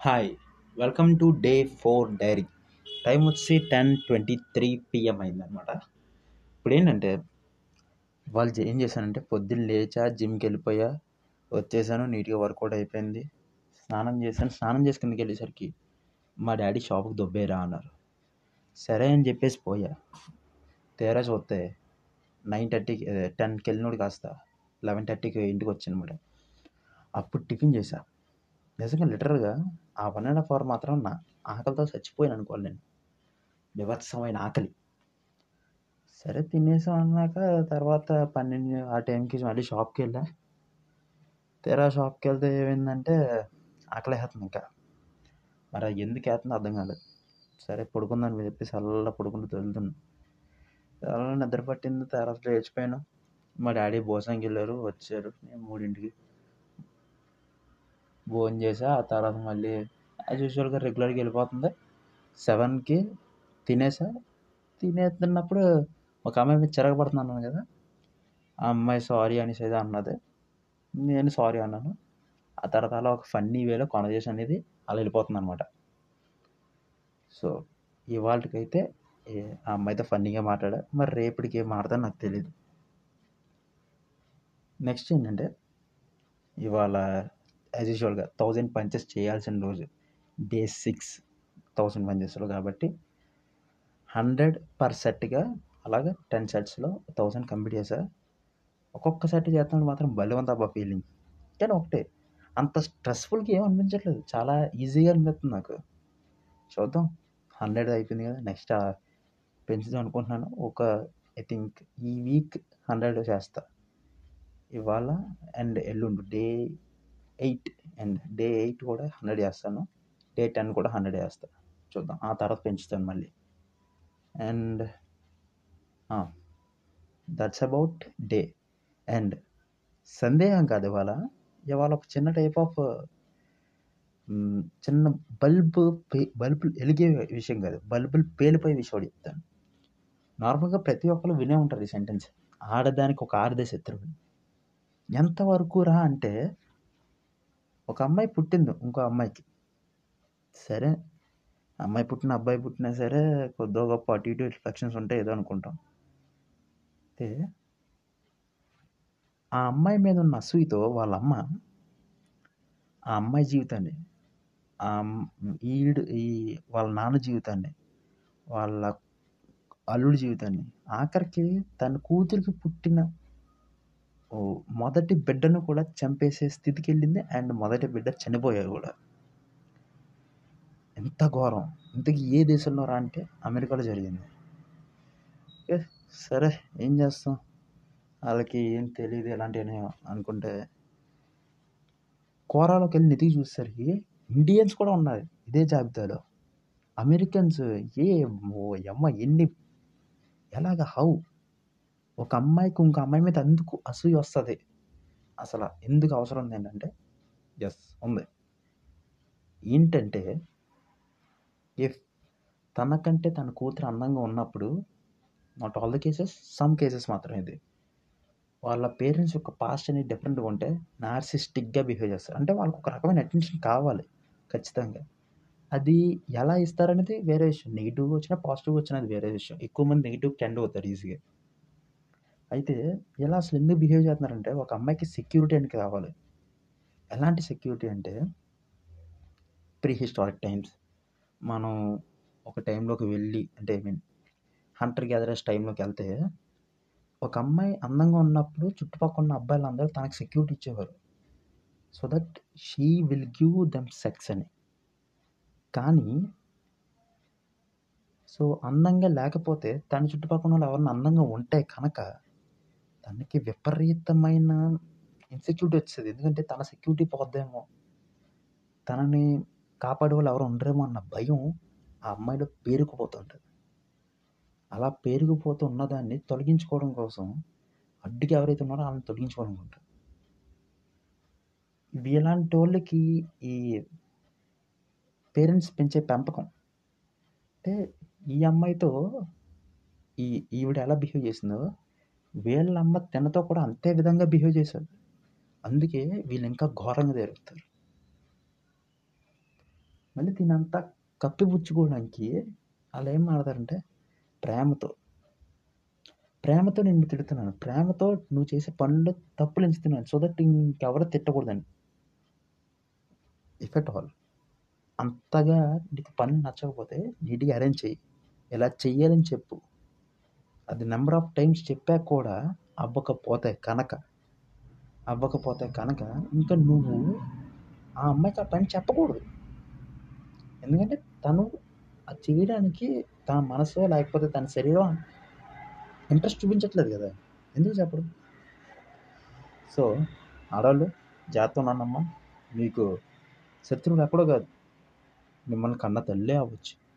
Hi welcome to day four diary time వచ్చి ten twenty three PM అయిందనమాట ఇప్పుడు ఏంటంటే వాళ్ళు ఏం చేశానంటే పొద్దున్న లేచా జిమ్కి వెళ్ళిపోయా వచ్చేసాను నీట్గా వర్కౌట్ అయిపోయింది. స్నానం చేశాను. స్నానం చేసి కిందకి వెళ్ళేసరికి మా డాడీ షాప్కి దొబ్బేరా అన్నారు. సరే అని చెప్పేసి పోయా. తేరా చూస్తే నైన్ థర్టీకి టెన్కి వెళ్ళినోడు కాస్త లెవెన్ థర్టీకి ఇంటికి వచ్చానమాట అప్పుడు టిఫిన్ చేశాను నిజంగా లిటరల్గా ఆ వన్ అండ్ హాఫ్ అవర్ మాత్రం నా ఆకలితో చచ్చిపోయాను అనుకోవాలి నేను. వివత్సమైన ఆకలి. సరే తినేసాం అన్నాక తర్వాత పన్నెండు ఆ టైంకి మళ్ళీ షాప్కి వెళ్ళా. తీరా షాప్కి వెళ్తే ఏమైందంటే ఆకలి వేస్తుంది ఇంకా. మరి అది ఎందుకు వేస్తుందో అర్థం కాలేదు. సరే పడుకుందని చెప్పేసి అలా పడుకుంటూ వెళ్తున్నాను అలా నిద్ర పట్టింది తర్వాత లేచిపోయాను. మా డాడీ భోజనంకి వెళ్ళారు వచ్చారు. నేను మూడింటికి భోజనం చేసా ఆ తర్వాత మళ్ళీ యాజ్ యూజువల్గా రెగ్యులర్గా వెళ్ళిపోతుంది. సెవెన్కి తినేసా. తినేస్తున్నప్పుడు ఒక అమ్మాయి మీద చిరగబడుతున్నాను కదా. ఆ అమ్మాయి సారీ అనేసి ఏదో అన్నది. నేను సారీ అన్నాను. ఆ తర్వాత అలా ఒక ఫన్నీ వేలో కాన్వర్జేషన్ అనేది అలా వెళ్ళిపోతుంది అనమాట సో ఇవాళకైతే ఆ అమ్మాయితో ఫన్నీగా మాట్లాడా. మరి రేపటికి ఏం మాట్లాడతా నాకు తెలియదు నెక్స్ట్ ఏంటంటే ఇవాళ యాజ్ యూజువల్గా థౌజండ్ పంచెస్ చేయాల్సిన రోజు. డే సిక్స్ థౌజండ్ పంచెస్లో కాబట్టి హండ్రెడ్ పర్ సెట్గా అలాగే టెన్ సెట్స్లో థౌజండ్ కంప్లీట్ చేశా ఒక్కొక్క సెట్ చేస్తున్నప్పుడు మాత్రం బలవంత ఫీలింగ్ కానీ ఒకటే అంత స్ట్రెస్ఫుల్గా ఏం అనిపించట్లేదు. చాలా ఈజీగా అనిపిస్తుంది నాకు. చూద్దాం. హండ్రెడ్ అయిపోయింది కదా. నెక్స్ట్ పెంచుదాం అనుకుంటున్నాను. ఒక ఐ థింక్ ఈ వీక్ హండ్రెడ్ చేస్తా. ఇవాళ అండ్ ఎల్లుండి. Day eight and day eight కూడా హండ్రెడ్ చేస్తాను డే టెన్ కూడా హండ్రెడ్ చేస్తాను చూద్దాం. ఆ తర్వాత పెంచుతాను మళ్ళీ. And that's about day and సందేహం కాదు ఇవాళ. ఇవాళ ఒక చిన్న టైప్ ఆఫ్ చిన్న బల్బ్ పే బల్బులు వెలిగే విషయం కాదు. బల్బులు పేలిపోయే విషయం చెప్తాను. నార్మల్గా ప్రతి ఒక్కరు వినే ఉంటారు ఈ సెంటెన్స్ ఆడదానికి ఒక ఆడదే శత్రువు. ఎంతవరకు రా అంటే ఒక అమ్మాయి పుట్టింది ఇంకో అమ్మాయికి. సరే అమ్మాయి పుట్టిన అబ్బాయి పుట్టినా సరే కొద్దిగా గొప్ప అటు ఇటు రిఫ్లెక్షన్స్ ఉంటాయి ఏదో అనుకుంటాం. అయితే ఆ అమ్మాయి మీద ఉన్న అసూయతో వాళ్ళ అమ్మ ఆ అమ్మాయి జీవితాన్ని ఆ ఈడు ఈ వాళ్ళ నాన్న జీవితాన్ని వాళ్ళ అల్లుడి జీవితాన్ని ఆఖరికి తన కూతురికి పుట్టిన మొదటి బిడ్డను కూడా చంపేసే స్థితికి వెళ్ళింది అండ్ మొదటి బిడ్డ చనిపోయారు కూడా. ఎంత ఘోరం. ఇంతకీ ఏ దేశంలో రా అంటే అమెరికాలో జరిగింది. సరే ఏం చేస్తాం? వాళ్ళకి ఏం తెలియదు ఎలాంటివి అనుకుంటే. కోరాలోకి వెళ్ళి నితికి చూసేసరికి ఇండియన్స్ కూడా ఉన్నారు ఇదే జాబితాలో. అమెరికన్స్ ఏ ఓ అమ్మ ఎన్ని ఎలాగ హౌ? ఒక అమ్మాయికి ఇంకో అమ్మాయి మీద ఎందుకు అసూయ వస్తుంది? అసలు ఎందుకు అవసరం ఉంది ఏంటంటే ఎస్ ఉంది. ఏంటంటే ఇఫ్ తనకంటే తన కూతురు అందంగా ఉన్నప్పుడు not all the cases some cases మాత్రమే ఇది. వాళ్ళ పేరెంట్స్ యొక్క పాస్ట్ అనేది డిఫరెంట్గా ఉంటే నార్సిస్టిక్గా బిహేవ్ చేస్తారు. అంటే వాళ్ళకి ఒక రకమైన అటెన్షన్ కావాలి ఖచ్చితంగా. అది ఎలా ఇస్తారనేది వేరే విషయం. నెగిటివ్గా వచ్చినా పాజిటివ్గా వచ్చినా అది వేరే విషయం. ఎక్కువ మంది నెగిటివ్ టెండ్ అవుతారు ఈజీగా అయితే ఇలా అసలు ఎందుకు బిహేవ్ చేస్తున్నారంటే ఒక అమ్మాయికి సెక్యూరిటీ అని కావాలి. ఎలాంటి సెక్యూరిటీ అంటే ప్రీ హిస్టారిక్ టైమ్స్ మనం ఒక టైంలోకి వెళ్ళి అంటే ఐ మీన్ హంటర్ గ్యాదరర్స్ టైంలోకి వెళ్తే ఒక అమ్మాయి అందంగా ఉన్నప్పుడు చుట్టుపక్కల ఉన్న అబ్బాయిలందరూ తనకు సెక్యూరిటీ ఇచ్చేవారు. So that she will give them sex అని. కానీ సో అందంగా లేకపోతే తన చుట్టుపక్కల వాళ్ళు ఎవరైనా అందంగా ఉంటే కనుక తనకి విపరీతమైన ఇన్సెక్యూరిటీ వచ్చేది. ఎందుకంటే తన సెక్యూరిటీ పోద్దేమో. తనని కాపాడే వాళ్ళు ఎవరు ఉండరేమో అన్న భయం ఆ అమ్మాయిలో పేరుకుపోతుంటుంది. అలా పేరుకుపోతూ ఉన్నదాన్ని తొలగించుకోవడం కోసం అడ్డుకి ఎవరైతే ఉన్నారో వాళ్ళని తొలగించుకోవడం ఉంటుంది ఇలాంటి వాళ్ళకి ఈ పేరెంట్స్ పెంచే పెంపకం. అంటే ఈ అమ్మాయితో ఈ ఈవిడ ఎలా బిహేవ్ చేసిందో వీళ్ళ అమ్మ కూడా అంతే విధంగా బిహేవ్ చేశారు అందుకే వీళ్ళు ఇంకా ఘోరంగా జరుగుతారు మళ్ళీ దీనంతా కప్పిపుచ్చుకోవడానికి వాళ్ళు ఏం ఆడతారంటే ప్రేమతో. ప్రేమతో నేను తిడుతున్నాను. ప్రేమతో నువ్వు చేసే పనులు తప్పులు ఎంచుతున్నాను. సో దట్ ఇంకెవరు తిట్టకూడదని. ఇఫ్ ఆల్ అంతగా నీకు పని నచ్చకపోతే నీట్గా అరేంజ్ చెయ్యి. ఎలా చెయ్యాలని చెప్పు. అది నెంబర్ ఆఫ్ టైమ్స్ చెప్పాక కూడా అవ్వకపోతే కనుక అవ్వకపోతే కనుక ఇంకా నువ్వు ఆ అమ్మాయికి ఆ పని చెప్పకూడదు. ఎందుకంటే తను అది చేయడానికి తన మనసు లేకపోతే తన శరీరం ఇంట్రెస్ట్ చూపించట్లేదు కదా. ఎందుకు చెప్పడు? సో ఆడవాళ్ళు జాగ్రత్త ఉన్నానమ్మా మీకు శత్రువులు ఎక్కడో కాదు. మిమ్మల్ని కన్న తల్లే అవ్వచ్చు.